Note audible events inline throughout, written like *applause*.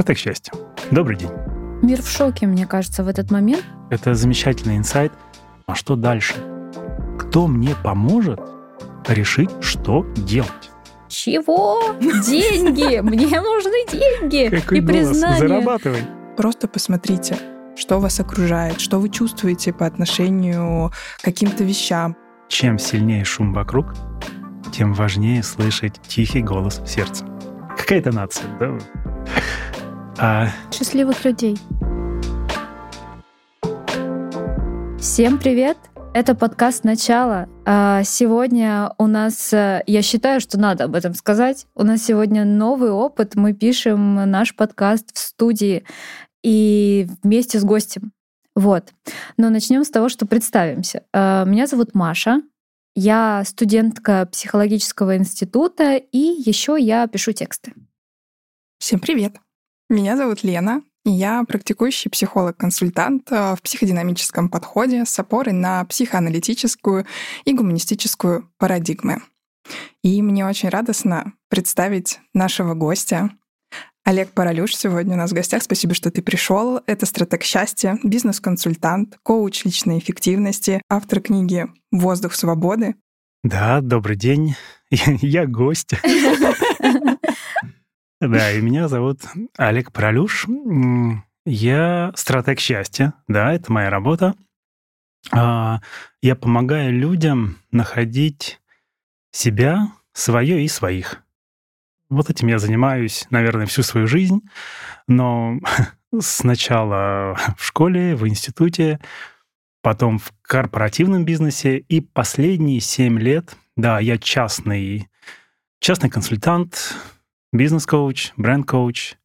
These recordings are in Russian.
Стратег счастья. Добрый день. Мир в шоке, мне кажется, в этот момент. Это замечательный инсайт. А что дальше? Кто мне поможет решить, что делать? Чего? Деньги! *laughs* Мне нужны деньги! Какой И голос? признание. Зарабатывай. Просто посмотрите, что вас окружает, что вы чувствуете по отношению к каким-то вещам. Чем сильнее шум вокруг, тем важнее слышать тихий голос сердца. Какая-то нация, да? А Счастливых людей. Всем привет! Это подкаст «Начало». А Сегодня у нас, э, я считаю, что надо об этом сказать, у нас сегодня новый опыт. Мы пишем наш подкаст в студии и вместе с гостем. Вот. Но начнем с того, что представимся. А, Меня зовут Маша. Я студентка психологического института, и еще я пишу тексты. Всем привет! Меня зовут Лена, и я практикующий психолог-консультант э, в психодинамическом подходе с опорой на психоаналитическую и гуманистическую парадигмы. И мне очень радостно представить нашего гостя. Олег Паралюш сегодня у нас в гостях. Спасибо, что ты пришел. Это стратег счастья, бизнес-консультант, коуч личной эффективности, автор книги «Воздух свободы». Да, добрый день. *laughs* Я гость. *laughs* Да, и меня зовут Олег Пролюш. Я стратег счастья. Да, это моя работа. А, Я помогаю людям находить себя, свое и своих. Вот этим я занимаюсь, наверное, всю свою жизнь. Но *laughs* сначала в школе, в институте, потом в корпоративном бизнесе. И последние семь лет, да, я частный, частный консультант, бизнес-коуч, бренд-коуч,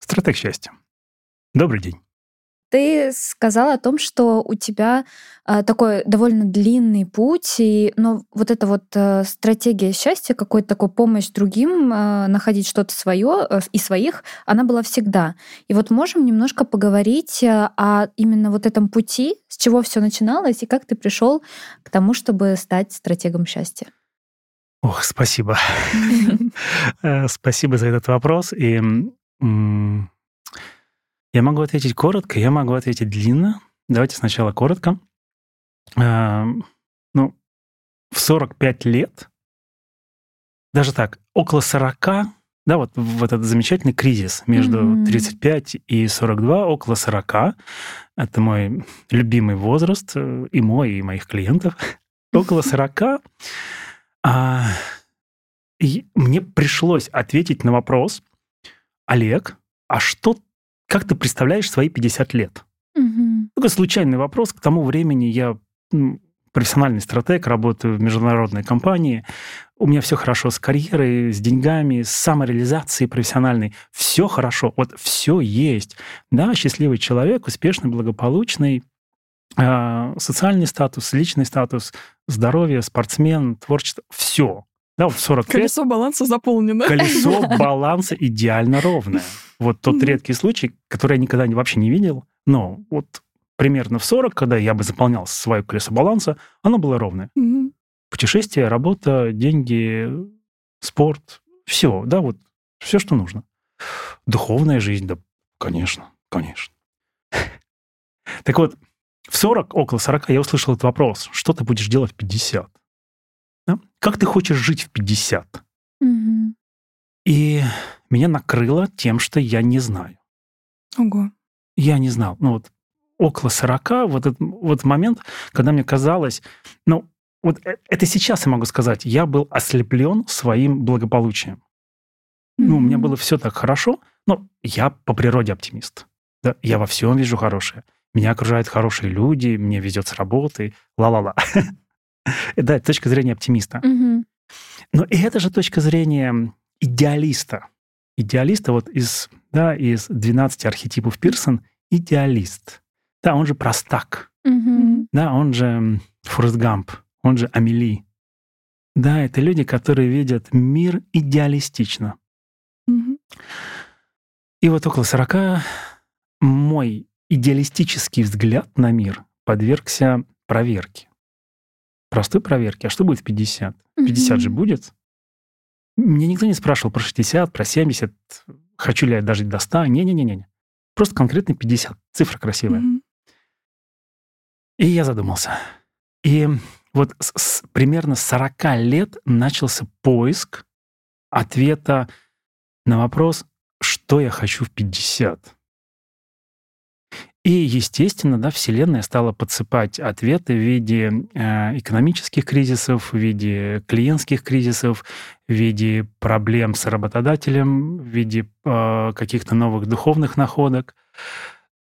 стратег счастья. Добрый день. Ты сказал о том, что у тебя а, такой довольно длинный путь, и, но вот эта вот а, стратегия счастья, какой-то такой помощь другим, а, находить что-то свое и своих, она была всегда. И вот можем немножко поговорить а, о именно вот этом пути, с чего все начиналось, и как ты пришел к тому, чтобы стать стратегом счастья. Ох, спасибо. *laughs* Э, Спасибо за этот вопрос. И я могу ответить коротко, я могу ответить длинно. Давайте сначала коротко. Э, Ну, в 45 лет, даже так, около 40, да, вот в этот замечательный кризис между Мгм. 35 и 42, около 40, это мой любимый возраст, э, и мой, и моих клиентов, *laughs* около 40, а, и мне пришлось ответить на вопрос, Олег, а что, как ты представляешь свои 50 лет? Мгм. Такой случайный вопрос. К тому времени я профессиональный стратег, работаю в международной компании. У меня все хорошо с карьерой, с деньгами, с самореализацией профессиональной. Все хорошо. Вот все есть. Да, счастливый человек, успешный, благополучный, социальный статус, личный статус, здоровье, спортсмен, творчество. Все. Да, вот в 40 лет Колесо баланса заполнено. колесо *laughs* баланса идеально ровное. Вот тот редкий случай, который я никогда не- вообще не видел, но вот примерно в 40, когда я бы заполнял свое колесо баланса, оно было ровное. Путешествие, работа, деньги, спорт, все, да, вот все, что нужно. Духовная жизнь, да, конечно, конечно. Так вот, в 40, около 40 я услышал этот вопрос, что ты будешь делать в 50? Да? Как ты хочешь жить в 50? Мгм. И меня накрыло тем, что я не знаю. Ого. Я не знал. Ну вот около 40, вот этот вот момент, когда мне казалось, ну вот э- это сейчас я могу сказать, я был ослеплен своим благополучием. Ну, у меня было все так хорошо, но я по природе оптимист. Да, я во всем вижу хорошее. Меня окружают хорошие люди, мне везет с работы, ла-ла-ла. *laughs* Да, это точка зрения оптимиста. Но и это же точка зрения идеалиста. Идеалиста вот из, да, из 12 архетипов Пирсон – идеалист. Да, он же простак. Да, он же Форест Гамп, он же Амели. Да, это люди, которые видят мир идеалистично. И вот около 40 мой идеалистический взгляд на мир подвергся проверке. Простой проверке. А что будет в 50? 50 же будет? Меня никто не спрашивал про 60, про 70. хочу ли я дожить до 100. Не-не-не-не. Просто конкретно 50. Цифра красивая. И я задумался. И вот с, с примерно 40 лет начался поиск ответа на вопрос, что я хочу в 50. И, естественно, да, Вселенная стала подсыпать ответы в виде э, экономических кризисов, в виде клиентских кризисов, в виде проблем с работодателем, в виде э, каких-то новых духовных находок.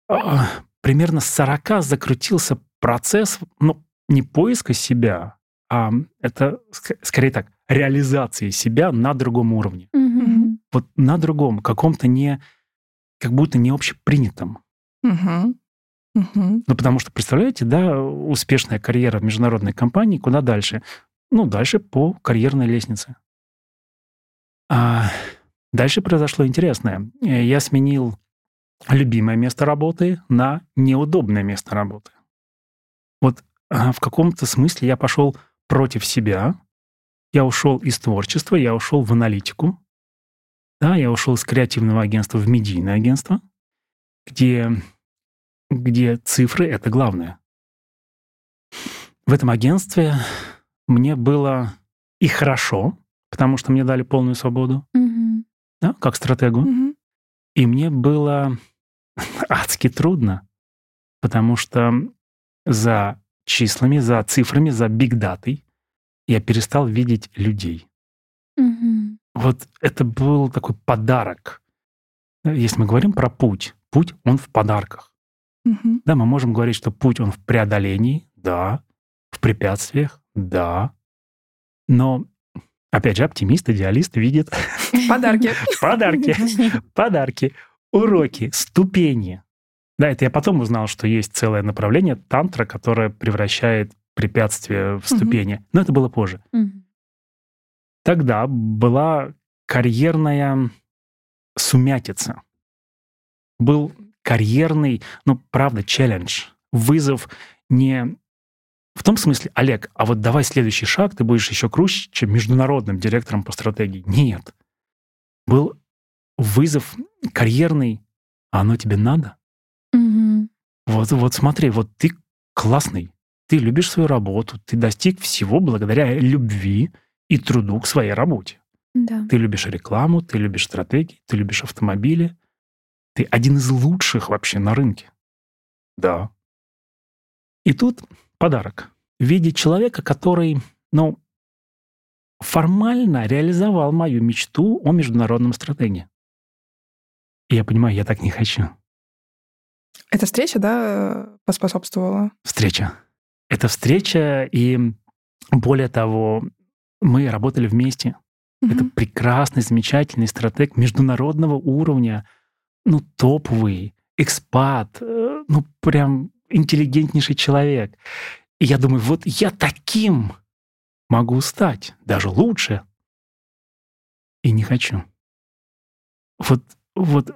А, примерно с 40 закрутился процесс, ну, не поиска себя, а это ск- скорее так, реализации себя на другом уровне. Мгм. Вот на другом, каком-то не, как будто не общепринятом. Мгм. Мгм. Ну, потому что, представляете, да, успешная карьера в международной компании, куда дальше? Ну, дальше по карьерной лестнице. А дальше произошло интересное. Я сменил любимое место работы на неудобное место работы. Вот а, в каком-то смысле я пошел против себя, я ушел из творчества, я ушел в аналитику, да, я ушел из креативного агентства в медийное агентство, где, где цифры — это главное. В этом агентстве мне было и хорошо, потому что мне дали полную свободу, Мгм. да, как стратегу. Мгм. И мне было *laughs* адски трудно, потому что за числами, за цифрами, за бигдатой я перестал видеть людей. Мгм. Вот это был такой подарок. Если мы говорим про путь, путь, он в подарках. Да, мы можем говорить, что путь, он в преодолении, да, в препятствиях, да. Но, опять же, оптимист, идеалист видит *laughs* Подарки. подарки, подарки, уроки, ступени. Да, это я потом узнал, что есть целое направление тантра, которое превращает препятствия в ступени. Но это было позже. Тогда была карьерная сумятица. Был карьерный, ну, правда, челлендж, вызов не в том смысле, Олег, а вот давай следующий шаг, ты будешь еще круче, чем международным директором по стратегии. Нет. Был вызов карьерный, а оно тебе надо? Мгм. Вот, вот смотри, вот ты классный, ты любишь свою работу, ты достиг всего благодаря любви и труду к своей работе. Да. Ты любишь рекламу, ты любишь стратегии, ты любишь автомобили. Ты один из лучших вообще на рынке. Да. И тут подарок в виде человека, который, ну, формально реализовал мою мечту о международном стратегии. И я понимаю, я так не хочу. Эта встреча, да, поспособствовала? Встреча. Это встреча, и более того, мы работали вместе. Это Мгм. прекрасный, замечательный стратег международного уровня, ну, топовый, экспат, э, ну, прям интеллигентнейший человек. И я думаю, вот я таким могу стать, даже лучше. И не хочу. Вот, вот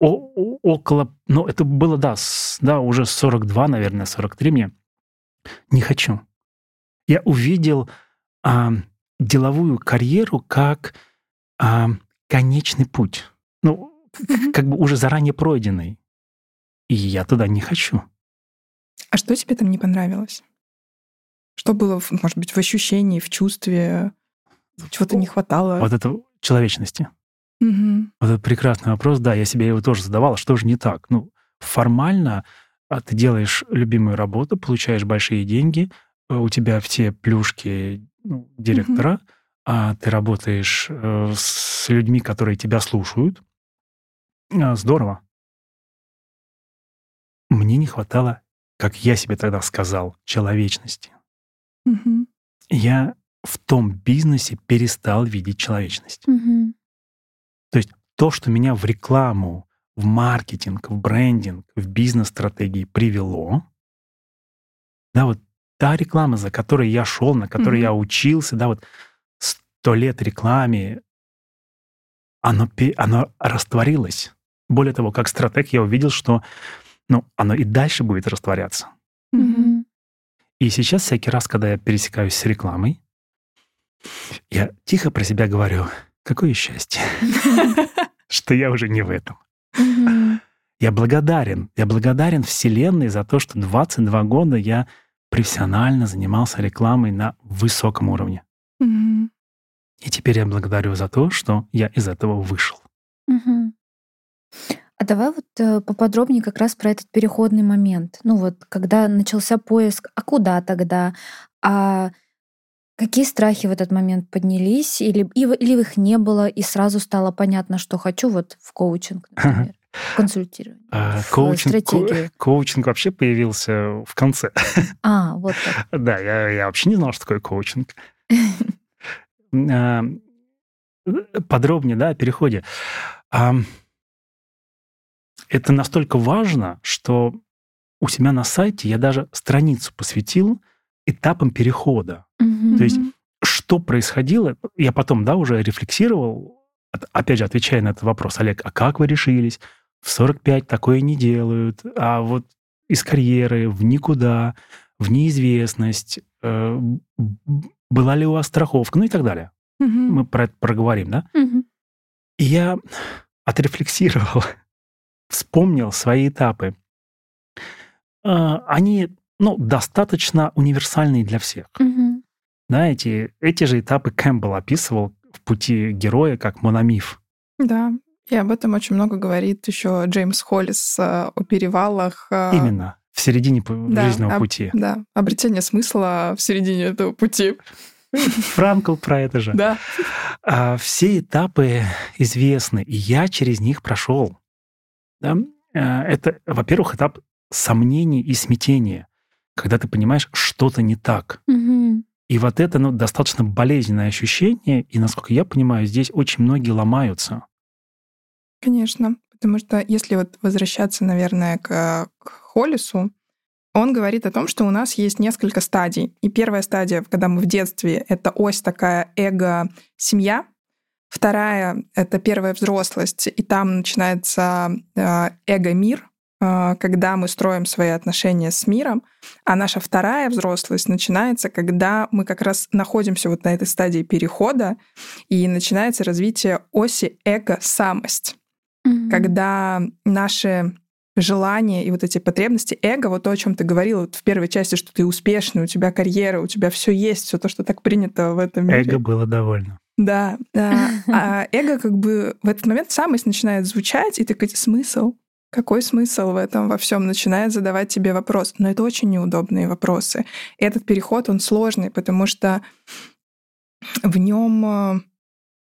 о- около, ну, это было, да, с- да, уже 42, наверное, 43 мне. Не хочу. Я увидел а, деловую карьеру как а, конечный путь. Ну, как бы уже заранее пройденный. И я туда не хочу. А что тебе там не понравилось? Что было, может быть, в ощущении, в чувстве? Чего-то не хватало? Вот это человечности. Мгм. Вот это прекрасный вопрос. Да, я себе его тоже задавал. а Что же не так? Ну, формально а, ты делаешь любимую работу, получаешь большие деньги, э, у тебя все плюшки ну, директора, а ты работаешь э, с людьми, которые тебя слушают. А, Здорово. Мне не хватало, как я себе тогда сказал, человечности. Мгм. Я в том бизнесе перестал видеть человечность. Мгм. то, что меня в рекламу, в маркетинг, в брендинг, в бизнес-стратегии привело, да, вот та реклама, за которой я шел, на которой Мгм. я учился, да, вот сто лет рекламе, оно, оно растворилось. Более того, как стратег я увидел, что ну, оно и дальше будет растворяться. Мгм. И сейчас всякий раз, когда я пересекаюсь с рекламой, я тихо про себя говорю, какое счастье. *laughs* что я уже не в этом. Я благодарен. Я благодарен Вселенной за то, что 22 года я профессионально занимался рекламой на высоком уровне. И теперь я благодарю за то, что я из этого вышел. А давай вот э, поподробнее как раз про этот переходный момент. Ну вот, когда начался поиск, а куда тогда? А какие страхи в этот момент поднялись? Или, или их не было, и сразу стало понятно, что хочу вот в коучинг, *laughs* например, консультирование, А, в коучинг, ко- *laughs* коучинг вообще появился в конце. *laughs* А, вот так. Да, я, я вообще не знал, что такое коучинг. А, Подробнее, да, о переходе. Это настолько важно, что у себя на сайте я даже страницу посвятил этапам перехода. Мгм. То есть что происходило, я потом, да, уже рефлексировал, опять же, отвечая на этот вопрос, Олег, а как вы решились? В 45 такое не делают, а вот из карьеры в никуда, в неизвестность, э, была ли у вас страховка, ну и так далее. Мгм. Мы про это проговорим, да? Мгм. И я *laughs* отрефлексировал, вспомнил свои этапы. А, Они, ну, достаточно универсальные для всех. Мгм. Да, эти, же этапы Кэмпбелл описывал в пути героя как мономиф. Да, и об этом очень много говорит еще Джеймс Холлис э, о перевалах. э, Именно в середине да, жизненного об- пути. Да, обретение смысла в середине этого пути. Франкл про это же. Да. А, все этапы известны, и я через них прошел. Да? А, Это, во-первых, этап сомнений и смятения, когда ты понимаешь, что-то не так. Мгм. И вот это ну, достаточно болезненное ощущение, и, насколько я понимаю, здесь очень многие ломаются. Конечно, потому что если вот возвращаться, наверное, к, к Холлису, он говорит о том, что у нас есть несколько стадий. И первая стадия, когда мы в детстве, это ось такая эго-семья. Вторая — это первая взрослость, и там начинается э, эго-мир, э, когда мы строим свои отношения с миром. А наша вторая взрослость начинается, когда мы как раз находимся вот на этой стадии перехода, и начинается развитие оси эго-самость Мгм. когда наши желания и вот эти потребности эго, вот то, о чем ты говорил вот в первой части, что ты успешный, у тебя карьера, у тебя все есть, все то, что так принято в этом мире. Эго было довольно. Да, да. *laughs* А эго как бы в этот момент самость начинает звучать, и такой смысл. Какой смысл в этом во всем начинает задавать тебе вопрос? Но это очень неудобные вопросы. Этот переход, он сложный, потому что в нем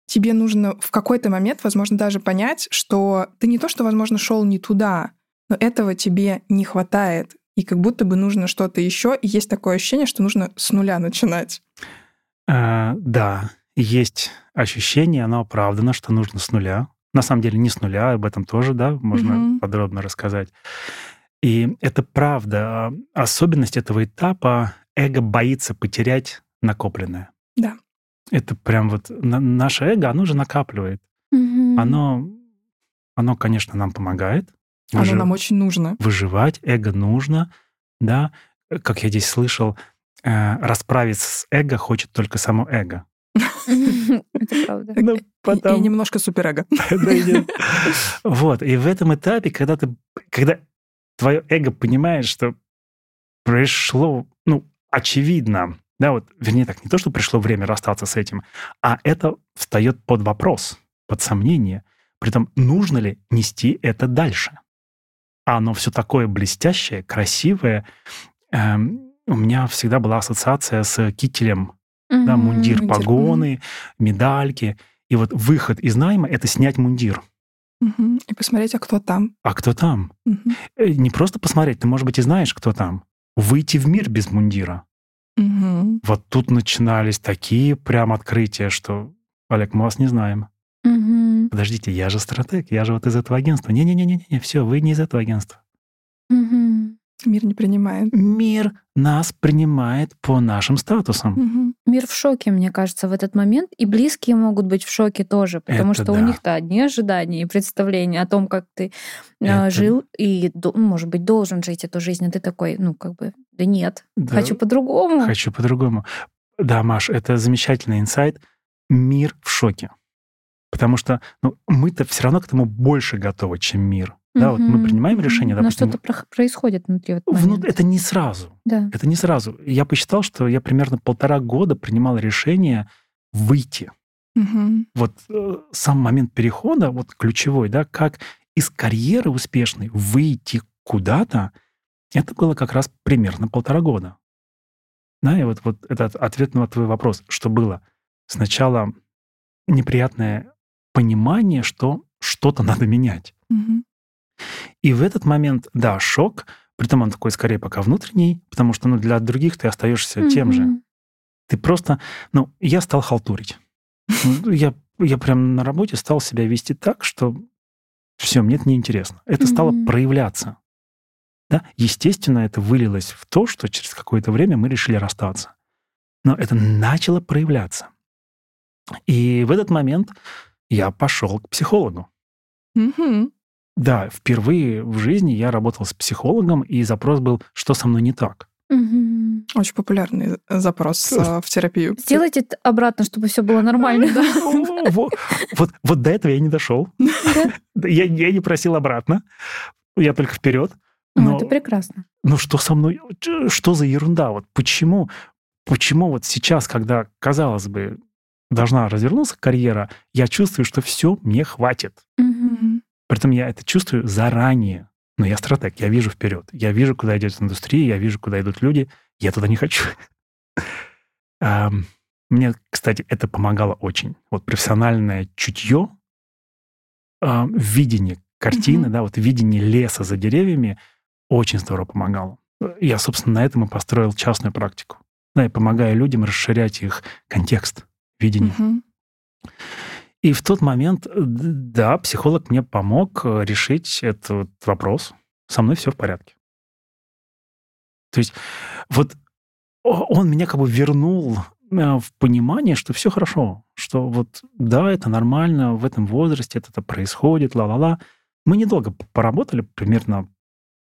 тебе нужно в какой-то момент, возможно, даже понять, что ты не то, что, возможно, шел не туда, но этого тебе не хватает. И как будто бы нужно что-то еще, и есть такое ощущение, что нужно с нуля начинать. А, да, есть ощущение, оно оправдано, что нужно с нуля. На самом деле не с нуля, об этом тоже, да, можно Мгм. подробно рассказать. И это правда. А Особенность этого этапа — эго боится потерять накопленное. Да. Это прям вот на- наше эго, оно же накапливает. Мгм. Оно, оно, конечно, нам помогает. Оно Выжи- нам очень нужно. Выживать, эго нужно, да. Как я здесь слышал, э, расправиться с эго хочет только само эго. *laughs* Это правда. Ну, И- И, немножко суперэго. *laughs* *laughs* Вот, и в этом этапе, когда ты, когда твое эго понимает, что пришло, ну, очевидно, да, вот, вернее так, не то, что пришло время расстаться с этим, а это встает под вопрос, под сомнение. Притом, нужно ли нести это дальше? А оно все такое блестящее, красивое. Эм, у меня всегда была ассоциация с кителем, да, Мгм. мундир, мундир, погоны, медальки. И вот выход из найма — это снять мундир. Мгм. И посмотреть, а кто там. А кто там? Э, Не просто посмотреть, ты, может быть, и знаешь, кто там. Выйти в мир без мундира. Мгм. Вот тут начинались такие прям открытия, что, Олег, мы вас не знаем. Мгм. Подождите, я же стратег, я же вот из этого агентства. Не-не-не-не, все, вы не из этого агентства. Мгм. Мир не принимает. Мир нас принимает по нашим статусам. Мгм. Мир в шоке, мне кажется, в этот момент. И близкие могут быть в шоке тоже, потому Это что у да. них-то одни ожидания и представления о том, как ты э, Это- жил и, ну, может быть, должен жить эту жизнь. А ты такой, ну, как бы, да нет, Да, хочу по-другому. Хочу по-другому. Да, Маш, это замечательный инсайт. Мир в шоке. Потому что ну, мы-то все равно к этому больше готовы, чем мир. Да, вот мы принимаем решение, Но допустим, что-то происходит внутри. в этот Вну- это не сразу. Да. Это не сразу. Я посчитал, что я примерно полтора года принимал решение выйти. Мгм. Вот э, сам момент перехода, вот ключевой, да, как из карьеры успешной выйти куда-то, это было как раз примерно полтора года. Да, и вот, вот этот ответ на твой вопрос, что было? Сначала неприятное понимание, что что-то надо менять. Мгм. И в этот момент, да, шок, притом он такой скорее пока внутренний, потому что ну, для других ты остаешься тем же. Ты просто, ну, я стал халтурить. Ну, Я, я прям на работе стал себя вести так, что все, мне это неинтересно. Это стало Мгм. проявляться. Да? Естественно, это вылилось в то, что через какое-то время мы решили расстаться. Но это начало проявляться. И в этот момент я пошел к психологу. Мгм. Да, впервые в жизни я работал с психологом, и запрос был, что со мной не так. Мгм. Очень популярный запрос э, в терапию. Сделайте это обратно, чтобы все было нормально. *laughs* Вот, вот до этого я не дошел. *laughs* Я, я не просил обратно. Я только вперед. Ну, Но, это прекрасно. ну что со мной? Что за ерунда? Вот почему? Почему вот сейчас, когда, казалось бы, должна развернуться карьера, я чувствую, что все, мне хватит. Мгм. Притом я это чувствую заранее. Но я стратег, я вижу вперед. Я вижу, куда идет индустрия, я вижу, куда идут люди. Я туда не хочу. *laughs* Мне, кстати, это помогало очень. Вот профессиональное чутье, видение картины, да, вот видение леса за деревьями очень здорово помогало. Я, собственно, на этом и построил частную практику. Да, и помогаю людям расширять их контекст видения. Мгм. И в тот момент, э, да, психолог мне помог э, решить этот вопрос. Со мной все в порядке. То есть вот он меня как бы вернул э, в понимание, что все хорошо, что вот да, это нормально, в этом возрасте это, это происходит, ла-ла-ла. Мы недолго поработали, примерно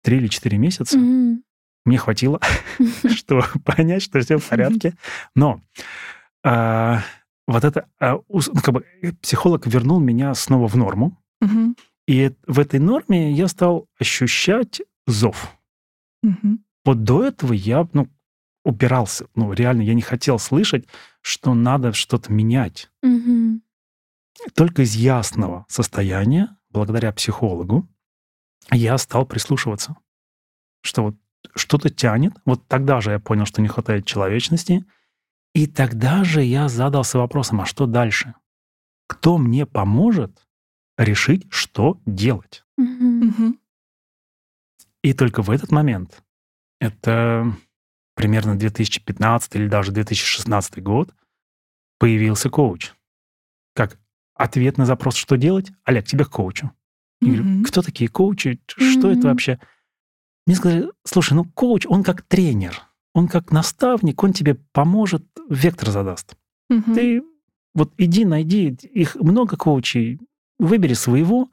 3 или 4 месяца. Мгм. Мне хватило, *laughs* *laughs* чтобы понять, что все в порядке. Но а, вот это а, ну, как бы э, психолог вернул меня снова в норму, Мгм. и в этой норме я стал ощущать зов. Мгм. Вот до этого я ну, упирался. Ну, реально, я не хотел слышать, что надо что-то менять. Мгм. Только из ясного состояния, благодаря психологу, я стал прислушиваться, что вот что-то тянет. Вот тогда же я понял, что не хватает человечности. И тогда же я задался вопросом, а что дальше? Кто мне поможет решить, что делать? И только в этот момент, это примерно 2015 или даже 2016 год, появился коуч. Как ответ на запрос, что делать, Олег, тебе к коучу. Я говорю, кто такие коучи? Что это вообще? Мне сказали, слушай, ну коуч, он как тренер, он как наставник, он тебе поможет, вектор задаст. Мгм. Ты вот иди, найди, их много коучей, выбери своего,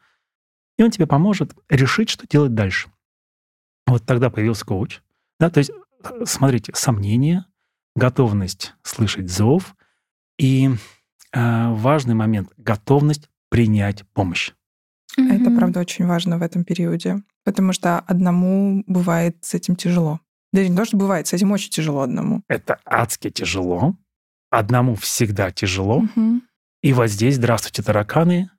и он тебе поможет решить, что делать дальше. Вот тогда появился коуч. Да, то есть, э, смотрите, сомнения, готовность слышать зов и э, важный момент — готовность принять помощь. Это, Мгм. правда, очень важно в этом периоде, потому что одному бывает с этим тяжело. Да не то, что бывает, с этим очень тяжело одному. Это адски тяжело. Одному всегда тяжело. Мгм. И вот здесь, здравствуйте, тараканы,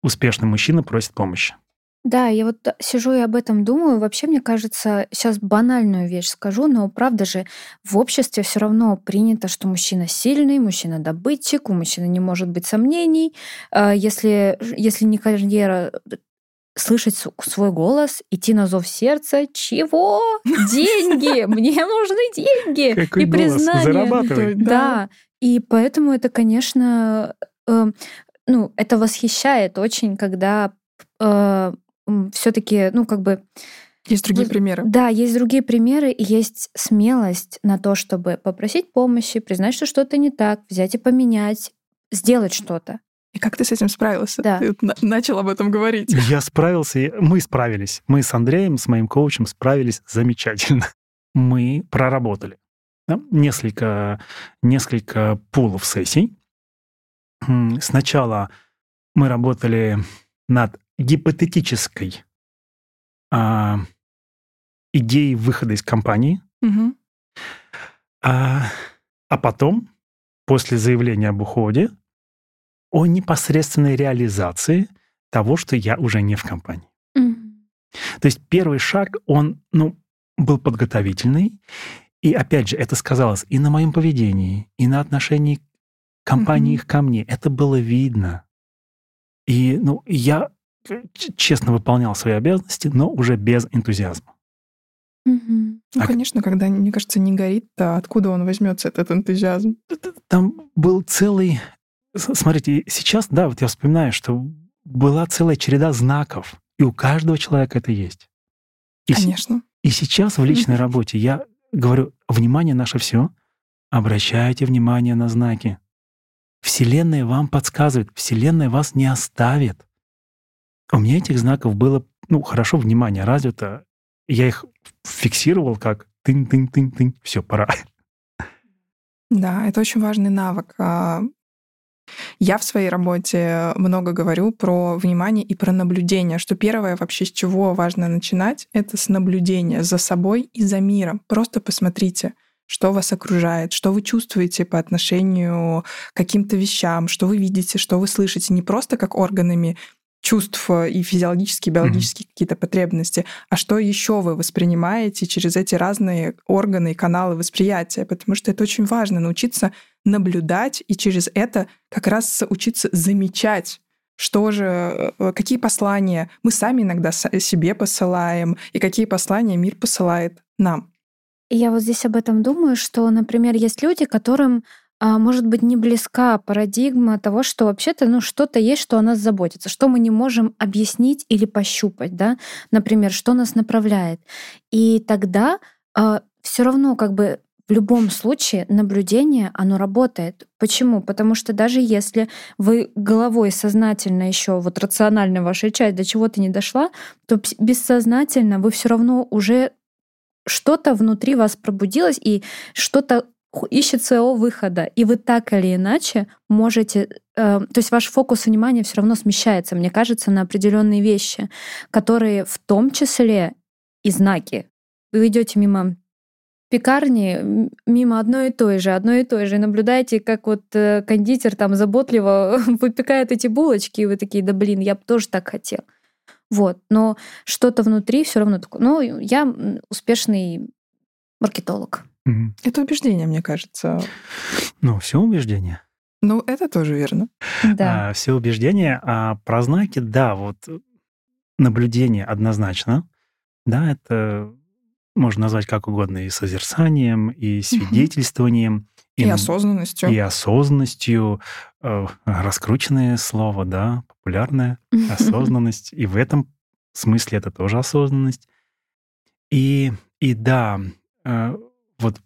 успешный мужчина просит помощи. Да, я вот сижу и об этом думаю. Вообще, мне кажется, сейчас банальную вещь скажу, но правда же в обществе все равно принято, что мужчина сильный, мужчина добытчик, у мужчины не может быть сомнений. А Если, если не карьера, слышать свой голос, идти на зов сердца. Чего? Деньги! *laughs* Мне нужны деньги! Какой и голос? признание. Зарабатывай. Да. И поэтому это, конечно, э, ну, это восхищает очень, когда все-таки, ну, как бы, Есть другие Вот, примеры. да, есть другие примеры, и есть смелость на то, чтобы попросить помощи, признать, что что-то не так, взять и поменять, сделать что-то. И как ты с этим справился? Да. Ты начал об этом говорить. Я справился, и мы справились. Мы с Андреем, с моим коучем справились замечательно. Мы проработали да, несколько, несколько пулов сессий. Сначала мы работали над гипотетической а, идеей выхода из компании. Мгм. А, а потом, после заявления об уходе, о непосредственной реализации того, что я уже не в компании. Мгм. То есть первый шаг, он ну, был подготовительный. И опять же, это сказалось и на моем поведении, и на отношении компании их ко мне. Это было видно. И ну, я э, честно выполнял свои обязанности, но уже без энтузиазма. Ну, А конечно, когда, мне кажется, не горит, то откуда он возьмется, этот энтузиазм? Там был целый... с- Смотрите, сейчас, да, вот я вспоминаю, что была целая череда знаков, и у каждого человека это есть. И, Конечно. и сейчас в личной работе я говорю, внимание наше все, обращайте внимание на знаки. Вселенная вам подсказывает, Вселенная вас не оставит. У меня этих знаков было, ну, хорошо, внимание развито. Я их фиксировал как тынь-тынь-тынь-тынь. Все, пора. Да, это очень важный навык. Я в своей работе много говорю про внимание и про наблюдение, что первое вообще с чего важно начинать, это с наблюдения за собой и за миром. Просто посмотрите, что вас окружает, что вы чувствуете по отношению к каким-то вещам, что вы видите, что вы слышите, не просто как органами чувств и физиологические, биологические какие-то потребности, а что еще вы воспринимаете через эти разные органы и каналы восприятия, потому что это очень важно научиться наблюдать и через это как раз учиться замечать что же, э, какие послания мы сами иногда себе посылаем, и какие послания мир посылает нам. Я вот здесь об этом думаю, что, например, есть люди, которым а, может быть не близка парадигма того, что вообще-то ну, что-то есть, что о нас заботится, что мы не можем объяснить или пощупать, да, например, что нас направляет. И тогда все равно как бы в любом случае наблюдение, оно работает. Почему? Потому что даже если вы головой сознательно еще вот рационально ваша часть до чего-то не дошла, то бессознательно вы все равно уже что-то внутри вас пробудилось и что-то ищет своего выхода, и вы так или иначе можете, э, то есть ваш фокус внимания все равно смещается, мне кажется, на определенные вещи, которые в том числе и знаки. Вы идете мимо пекарни, мимо одной и той же, одной и той же, и наблюдаете, как вот э, кондитер там заботливо *laughs* выпекает эти булочки, и вы такие, да блин, я бы тоже так хотел. Вот, но что-то внутри все равно такое. Ну, я успешный маркетолог. Это убеждение, мне кажется. Ну, все убеждения. Ну, это тоже верно. Да. все убеждения. А про знаки, да, вот э, наблюдение однозначно. Да, это можно назвать как угодно и созерцанием, и свидетельствованием. И, н- осознанностью. И осознанностью. э, Раскрученное слово, да, популярное. *laughs* Осознанность. И в этом смысле это тоже осознанность. И, и да, э, вот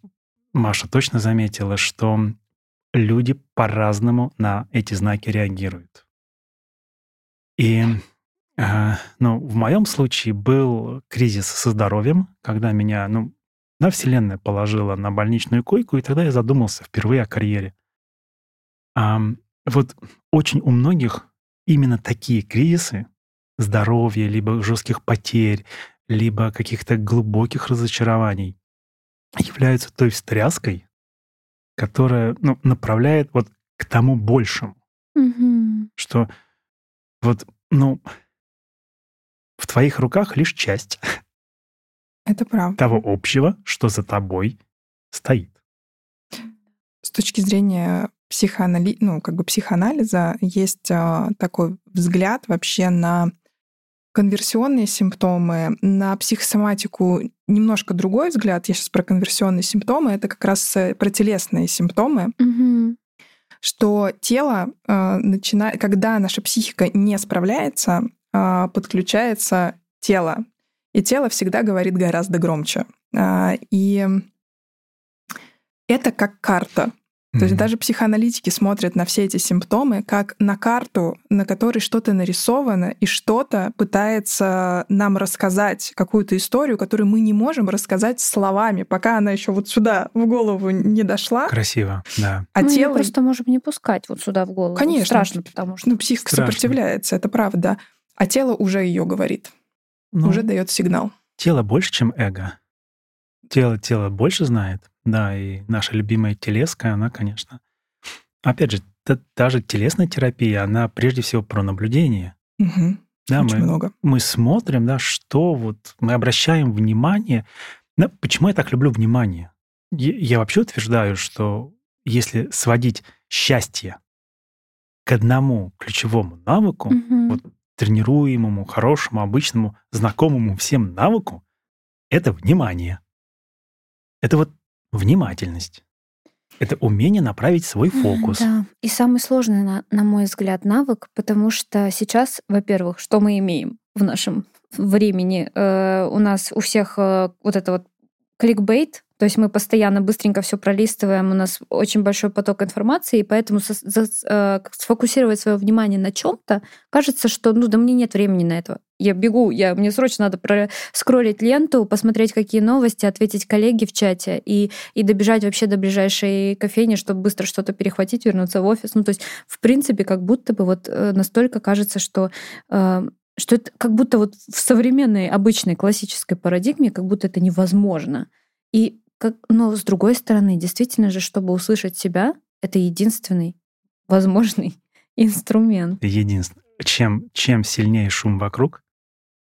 Маша точно заметила, что люди по-разному на эти знаки реагируют. И ну, в моем случае был кризис со здоровьем, когда меня, ну, да, Вселенная положила на больничную койку, и тогда я задумался впервые о карьере. Ам, вот очень у многих именно такие кризисы здоровья, либо жестких потерь, либо каких-то глубоких разочарований являются той встряской, которая ну, направляет вот к тому большему, Мгм. что вот, ну, в твоих руках лишь часть Это правда. того общего, что за тобой стоит. С точки зрения психоанали... ну, как бы психоанализа есть а, такой взгляд вообще на конверсионные симптомы, на психосоматику немножко другой взгляд. Я сейчас про конверсионные симптомы. Это как раз э, про телесные симптомы, Мгм. что тело э, начинает, когда наша психика не справляется, э, подключается тело, и тело всегда говорит гораздо громче. А, И это как карта. То есть даже психоаналитики смотрят на все эти симптомы как на карту, на которой что-то нарисовано, и что-то пытается нам рассказать, какую-то историю, которую мы не можем рассказать словами, пока она еще вот сюда в голову не дошла. Красиво, да. А мы тело... просто можем не пускать вот сюда в голову. Конечно. Страшно, потому что... Ну, психика Страшно. сопротивляется, это правда. А тело уже ее говорит, ну, уже дает сигнал. Тело больше, чем эго. Тело тело больше знает. Да, и наша любимая телеска, она, конечно... Опять же, та, та же телесная терапия, она прежде всего про наблюдение. Угу. Да, Очень мы, много. мы смотрим, да, что вот мы обращаем внимание. Да, почему я так люблю внимание? Я, я вообще утверждаю, что если сводить счастье к одному ключевому навыку, угу. вот тренируемому, хорошему, обычному, знакомому всем навыку, это внимание. Это вот внимательность. Это умение направить свой фокус. Да, и самый сложный, на, на мой взгляд, навык, потому что сейчас, во-первых, что мы имеем в нашем времени? Э, у нас у всех э, вот это вот кликбейт, то есть мы постоянно быстренько все пролистываем, у нас очень большой поток информации, и поэтому со, за, э, сфокусировать свое внимание на чем-то, кажется, что ну да мне нет времени на это. Я бегу, я, мне срочно надо скроллить ленту, посмотреть, какие новости, ответить коллеге в чате и, и добежать вообще до ближайшей кофейни, чтобы быстро что-то перехватить, вернуться в офис. Ну, то есть, в принципе, как будто бы вот э, настолько кажется, что э, что это как будто вот в современной, обычной, классической парадигме, как будто это невозможно. И как, но с другой стороны, действительно же, чтобы услышать себя, это единственный возможный *laughs* инструмент. Единственный. Чем, чем сильнее шум вокруг,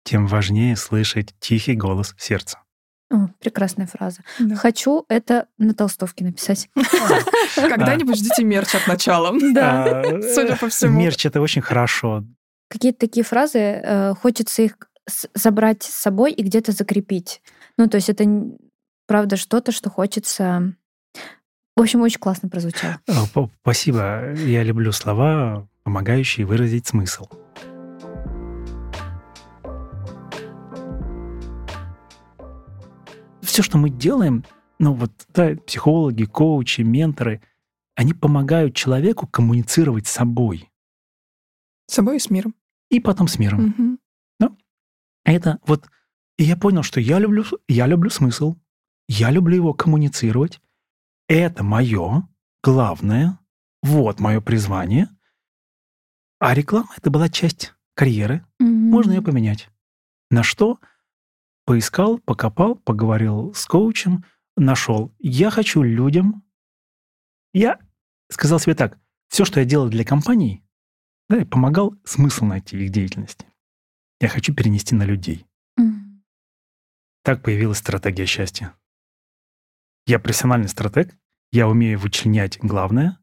тем важнее слышать тихий голос сердца. О, прекрасная фраза. Да. Хочу это на толстовке написать. *laughs* Когда-нибудь ждите мерч от начала. *laughs* Да. Судя по всему. Мерч это очень хорошо. Какие-то такие фразы, э, хочется их забрать с собой и где-то закрепить. Ну, то есть это правда, что-то, что хочется... В общем, очень классно прозвучало. Спасибо. Я люблю слова, помогающие выразить смысл. Все, что мы делаем, ну вот да, психологи, коучи, менторы, они помогают человеку коммуницировать с собой. С собой и с миром. И потом с миром. Угу. Да? Это вот... И я понял, что я люблю, я люблю смысл, я люблю его коммуницировать. Это мое главное. Вот мое призвание. А реклама это была часть карьеры. Mm-hmm. Можно ее поменять. На что? Поискал, покопал, поговорил с коучем, нашел. Я хочу людям. Я сказал себе так: все, что я делал для компаний, да, я помогал смысл найти их деятельности. Я хочу перенести на людей. Mm-hmm. Так появилась стратегия счастья. Я профессиональный стратег, я умею вычленять главное,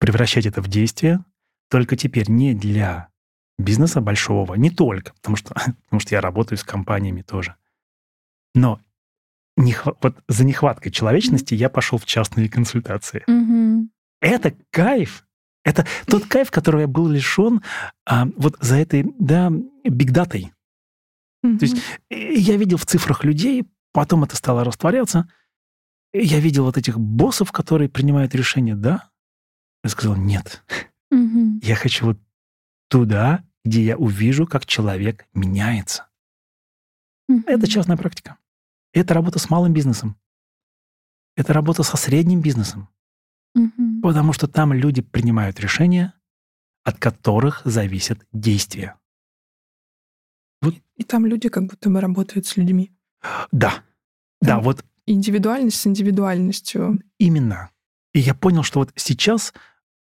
превращать это в действие, только теперь не для бизнеса большого, не только, потому что, *laughs* потому что я работаю с компаниями тоже. Но нехва- вот за нехваткой человечности я пошел в частные консультации. Mm-hmm. Это кайф. Это тот кайф, которого я был лишен а, вот за этой, да, бигдатой. Mm-hmm. То есть я видел в цифрах людей, потом это стало растворяться, я видел вот этих боссов, которые принимают решения, да? Я сказал, нет. Угу. Я хочу вот туда, где я увижу, как человек меняется. Угу. Это частная практика. Это работа с малым бизнесом. Это работа со средним бизнесом. Угу. Потому что там люди принимают решения, от которых зависят действия. Вот. И там люди как будто бы работают с людьми. Да. Да, да вот индивидуальность с индивидуальностью. Именно. И я понял, что вот сейчас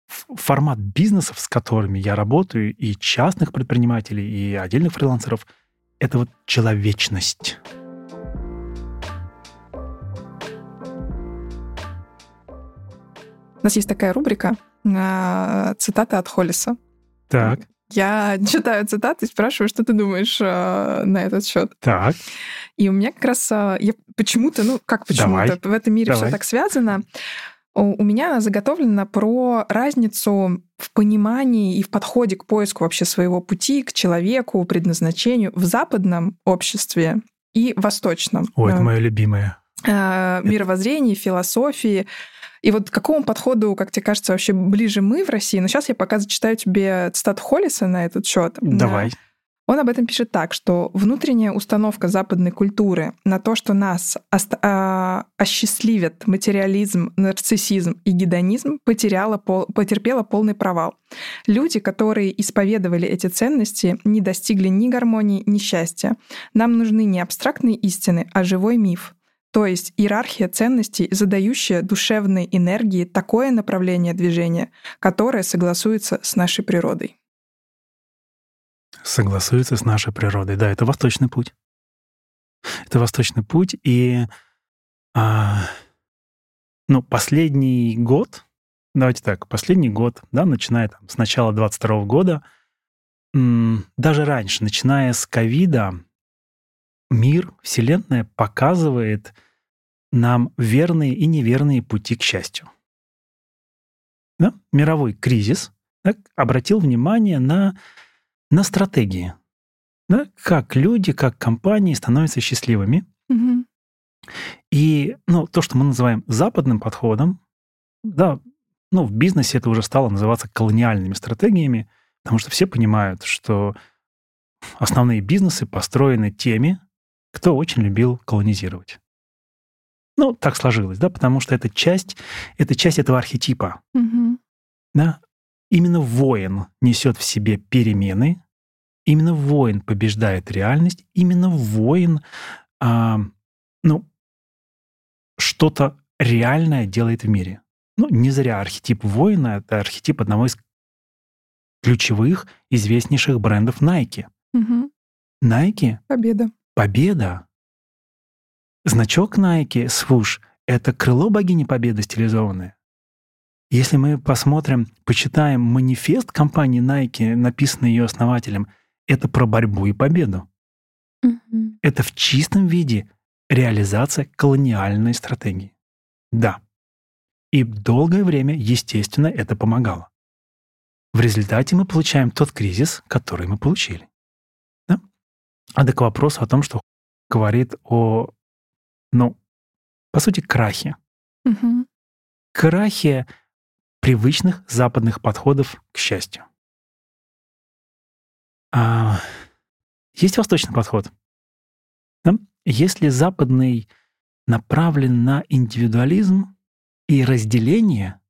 формат бизнесов, с которыми я работаю, и частных предпринимателей, и отдельных фрилансеров, это вот человечность. У нас есть такая рубрика цитаты от Холлиса. Так. Я *laughs* читаю цитаты и спрашиваю, что ты думаешь э, на этот счет. Так. И у меня как раз э, я почему-то, ну как почему-то, в этом мире все так связано. У меня она заготовлена про разницу в понимании и в подходе к поиску вообще своего пути, к человеку, предназначению в западном обществе и восточном. О, это мое любимое. Мировоззрении, философии. И вот к какому подходу, как тебе кажется, вообще ближе мы в России? Но сейчас я пока зачитаю тебе цитату Холлиса на этот счет. Давай. Он об этом пишет так, что внутренняя установка западной культуры на то, что нас а, осчастливят материализм, нарциссизм и гедонизм, потеряла, пол, потерпела полный провал. Люди, которые исповедовали эти ценности, не достигли ни гармонии, ни счастья. Нам нужны не абстрактные истины, а живой миф. То есть иерархия ценностей, задающая душевной энергии такое направление движения, которое согласуется с нашей природой согласуется с нашей природой. Да, это восточный путь. Это восточный путь, и а, ну, последний год, давайте так, последний год, да, начиная там, с начала 22 года, даже раньше, начиная с ковида, мир, Вселенная показывает нам верные и неверные пути к счастью. Да? Мировой кризис да, обратил внимание на на стратегии. Да? Как люди, как компании становятся счастливыми. Угу. И ну, то, что мы называем западным подходом, да, ну, в бизнесе это уже стало называться колониальными стратегиями, потому что все понимают, что основные бизнесы построены теми, кто очень любил колонизировать. Ну, так сложилось, да, потому что это часть, это часть этого архетипа. Угу. Да? Именно воин несет в себе перемены, именно воин побеждает реальность, именно воин, а, ну, что-то реальное делает в мире. Ну, не зря архетип воина — это архетип одного из ключевых, известнейших брендов Nike. Угу. Nike — победа. Победа. Значок Nike, свуш — это крыло богини Победы стилизованное. Если мы посмотрим, почитаем манифест компании Nike, написанный ее основателем, это про борьбу и победу. Mm-hmm. Это в чистом виде реализация колониальной стратегии. Да. И долгое время, естественно, это помогало. В результате мы получаем тот кризис, который мы получили. А так к вопросу о том, что говорит о, ну, по сути, крахе. Угу. Крахе привычных западных подходов к счастью. А, есть восточный подход. Да? Если западный направлен на индивидуализм и разделение,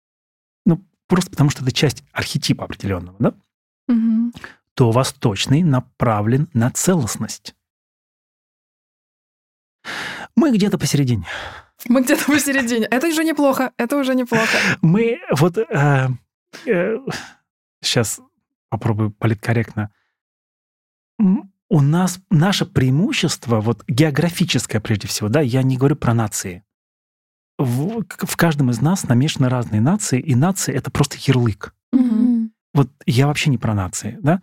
ну, просто потому что это часть архетипа определенного, да? Угу. То восточный направлен на целостность. Мы где-то посередине. Мы где-то посередине. Это уже неплохо. Это уже неплохо. Мы вот э, э, сейчас попробую политкорректно. У нас наше преимущество, вот географическое прежде всего, да, я не говорю про нации. В, в каждом из нас намешаны разные нации, и нации — это просто ярлык. Угу. Вот я вообще не про нации, да?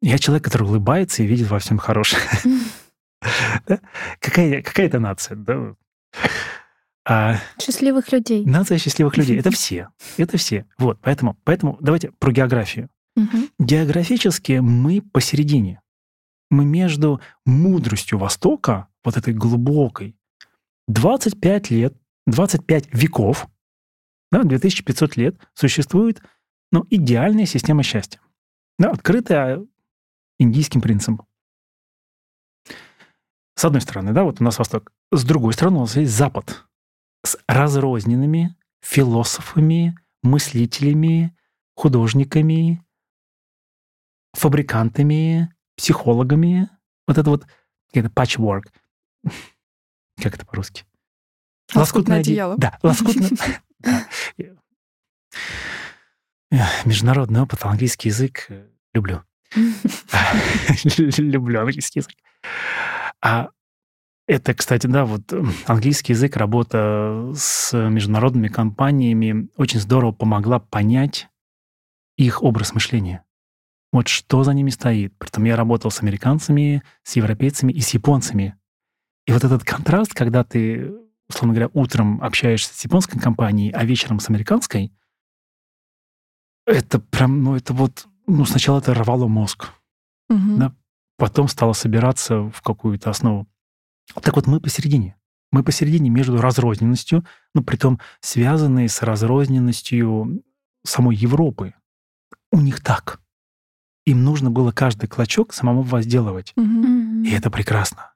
Я человек, который улыбается и видит во всем хорошее. *laughs* Какая, это нация? А, счастливых людей. Нация счастливых людей. Это *laughs* все. Это все. Вот, поэтому, поэтому давайте про географию. Угу. Географически мы посередине. Мы между мудростью Востока, вот этой глубокой, 25 лет, 25 веков, да, 2500 лет существует ну, идеальная система счастья, да, открытая индийским принцем. С одной стороны, да, вот у нас Восток. С другой стороны, у нас есть Запад с разрозненными философами, мыслителями, художниками, фабрикантами, психологами. Вот это вот это patchwork. *laughs* Как это по-русски? Лоскутное одеяло. Да, лоскутное. *laughs* *laughs* Международный опыт, английский язык э, люблю. *laughs* Люблю английский язык. А это, кстати, да, вот английский язык, работа с международными компаниями очень здорово помогла понять их образ мышления. Вот что за ними стоит. Притом я работал с американцами, с европейцами и с японцами. И вот этот контраст, когда ты, условно говоря, утром общаешься с японской компанией, а вечером с американской, это прям, ну это вот, ну сначала это рвало мозг. Угу. Да? потом стало собираться в какую-то основу. Так вот, мы посередине. Мы посередине между разрозненностью, но притом связанные с разрозненностью самой Европы. У них так. Им нужно было каждый клочок самому возделывать. Мгм. И это прекрасно.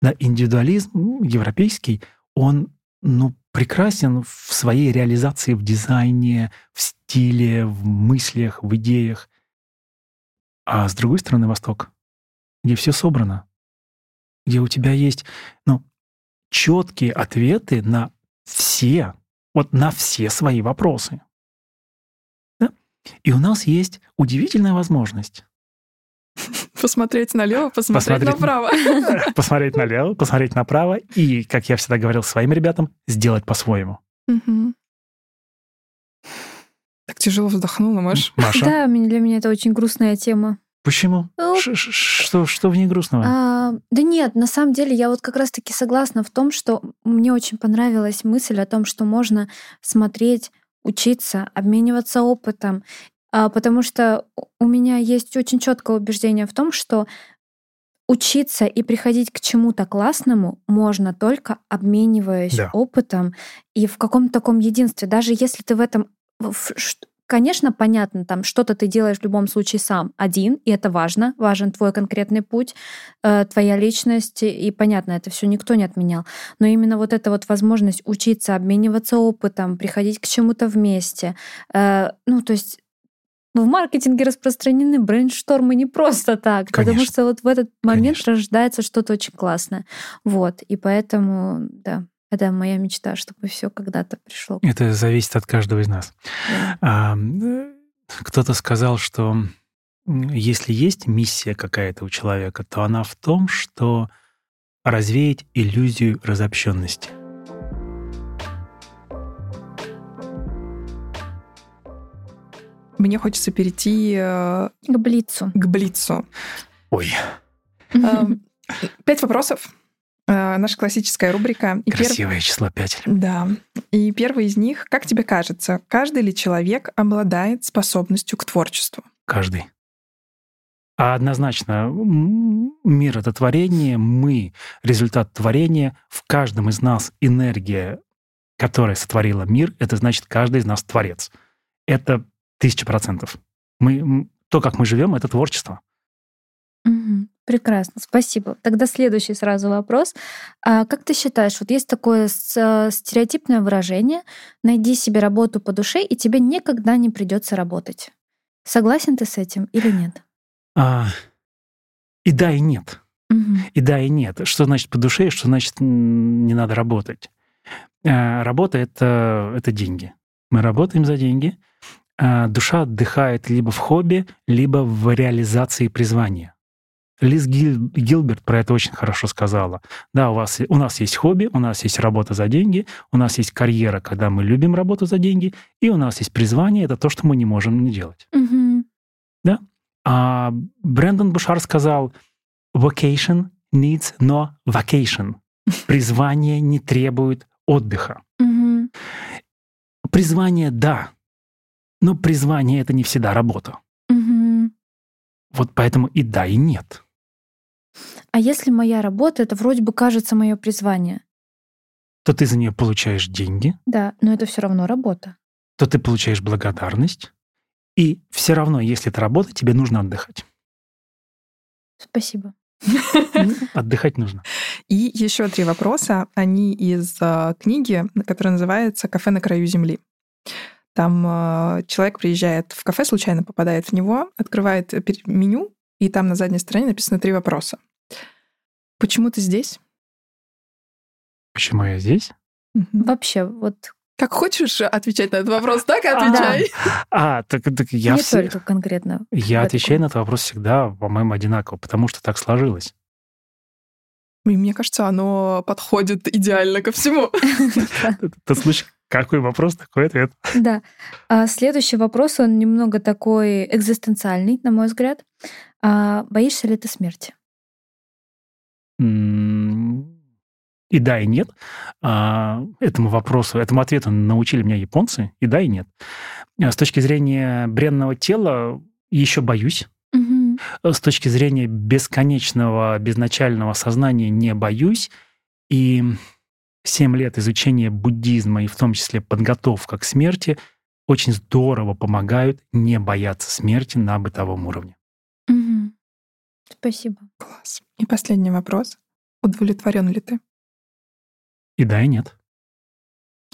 Да, индивидуализм европейский, он ну, прекрасен в своей реализации в дизайне, в стиле, в мыслях, в идеях. А с другой стороны Восток, где все собрано, где у тебя есть ну, четкие ответы на все, вот на все свои вопросы. Да? И у нас есть удивительная возможность *laughs* Посмотреть налево, посмотреть, Посмотреть направо. *laughs* посмотреть налево, посмотреть направо и, как я всегда говорил своим ребятам, сделать по-своему. Мгм. Так тяжело вздохнула, Маш. Маша, Да, для меня это очень грустная тема. почему? Ну, Ш- ш- Что, что в ней грустного? А, да нет, на самом деле я вот как раз-таки согласна в том, что мне очень понравилась мысль о том, что можно смотреть, учиться, обмениваться опытом, А, потому что у меня есть очень четкое убеждение в том, что учиться и приходить к чему-то классному можно только обмениваясь Да. опытом и в каком-то таком единстве. Даже если ты в этом... Конечно, понятно, там что-то ты делаешь в любом случае сам один, и это важно, важен твой конкретный путь, э, твоя личность, и понятно, это все никто не отменял. Но именно вот эта вот возможность учиться, обмениваться опытом, приходить к чему-то вместе, э, ну, то есть в маркетинге распространены брейнштормы не просто так, потому Конечно. что вот в этот момент Конечно. рождается что-то очень классное. Вот, и поэтому, да, это моя мечта, чтобы все когда-то пришло. Это зависит от каждого из нас. Да. А, Кто-то сказал, что если есть миссия какая-то у человека, то она в том, что развеять иллюзию разобщенности. Мне хочется перейти э, К Блицу. к Блицу. Ой, Эм, Пять вопросов. Э, Наша классическая рубрика. И перв- красивое число 5. Да. И первый из них. Как тебе кажется, каждый ли человек обладает способностью к творчеству? Каждый. А однозначно, мир — это творение, мы — результат творения. В каждом из нас энергия, которая сотворила мир, это значит, каждый из нас творец. Это тысяча процентов. Мы, то, как мы живем, это творчество. Прекрасно, спасибо. Тогда следующий сразу вопрос. А как ты считаешь, вот есть такое э, стереотипное выражение «найди себе работу по душе, и тебе никогда не придется работать». Согласен ты с этим или нет? А, и да, и нет. Мгм. И да, и нет. Что значит по душе, и что значит не надо работать? Э, Работа это, это деньги. Мы работаем за деньги. А Душа отдыхает либо в хобби, либо в реализации призвания. Лиз Гил- Гилберт про это очень хорошо сказала. Да, у, вас, у нас есть хобби, у нас есть работа за деньги, у нас есть карьера, когда мы любим работу за деньги, и у нас есть призвание, это то, что мы не можем не делать. Мгм. А Брэндон Бушар сказал, vocation needs no vacation. Призвание не требует отдыха. Мгм. Призвание — да, но призвание — это не всегда работа. Вот поэтому и да, и нет. А если моя работа, это вроде бы кажется мое призвание. То ты за нее получаешь деньги, Да, но это все равно работа. то ты получаешь благодарность, и все равно, если это работа, тебе нужно отдыхать. Спасибо. *laughs* Отдыхать нужно. И еще три вопроса. Они из э, книги, которая называется «Кафе на краю земли». Там э, человек приезжает в кафе, случайно попадает в него, открывает э, меню, и там на задней стороне написано три вопроса. Почему ты здесь? Почему я здесь? Вообще, вот Как хочешь отвечать на этот вопрос, так и отвечай. А, так, так я, не только конкретно. я отвечаю на этот вопрос всегда, по-моему, одинаково, потому что так сложилось. И мне кажется, оно подходит идеально ко всему. *laughs* Тот случай, какой вопрос, такой ответ. Да. А следующий вопрос, он немного такой экзистенциальный, на мой взгляд. А боишься ли ты смерти? И да, и нет. А, Этому вопросу, этому ответу научили меня японцы. И да, и нет. А С точки зрения бренного тела еще боюсь. Мгм. С точки зрения бесконечного, безначального сознания не боюсь. И 7 лет изучения буддизма и в том числе подготовка к смерти очень здорово помогают не бояться смерти на бытовом уровне. Спасибо. Класс. И последний вопрос. Удовлетворен ли ты? И да, и нет.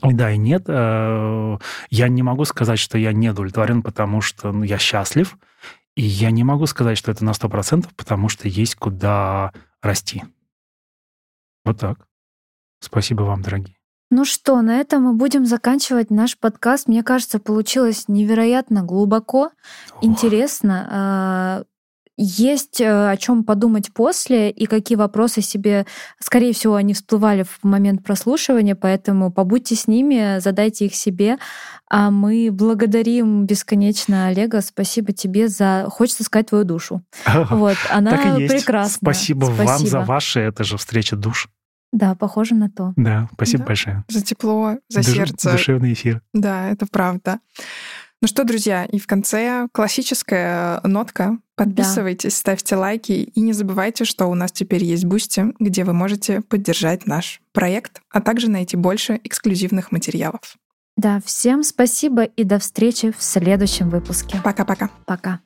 И да, и нет. Э, Я не могу сказать, что я не удовлетворен, потому что ну, я счастлив. И я не могу сказать, что это на 100%, потому что есть куда расти. Вот так. Спасибо вам, дорогие. Ну что, на этом мы будем заканчивать наш подкаст. Мне кажется, получилось невероятно глубоко, Ох, интересно. Есть э, о чем подумать после и какие вопросы себе, скорее всего, они всплывали в момент прослушивания, поэтому побудьте с ними, задайте их себе. А мы благодарим бесконечно Олега. Спасибо тебе за, хочется сказать, твою душу. *laughs* Вот, она Так и есть. прекрасна. Спасибо, вам за Спасибо. ваши, это же встреча душ. Да, похоже на то. Да, спасибо Да. большое. За тепло, за Душ- сердце. Душевный эфир. Да, это правда. Ну что, друзья, и в конце классическая нотка. Подписывайтесь, ставьте лайки и не забывайте, что у нас теперь есть Бусти, где вы можете поддержать наш проект, а также найти больше эксклюзивных материалов. Да, всем спасибо и до встречи в следующем выпуске. Пока-пока. Пока.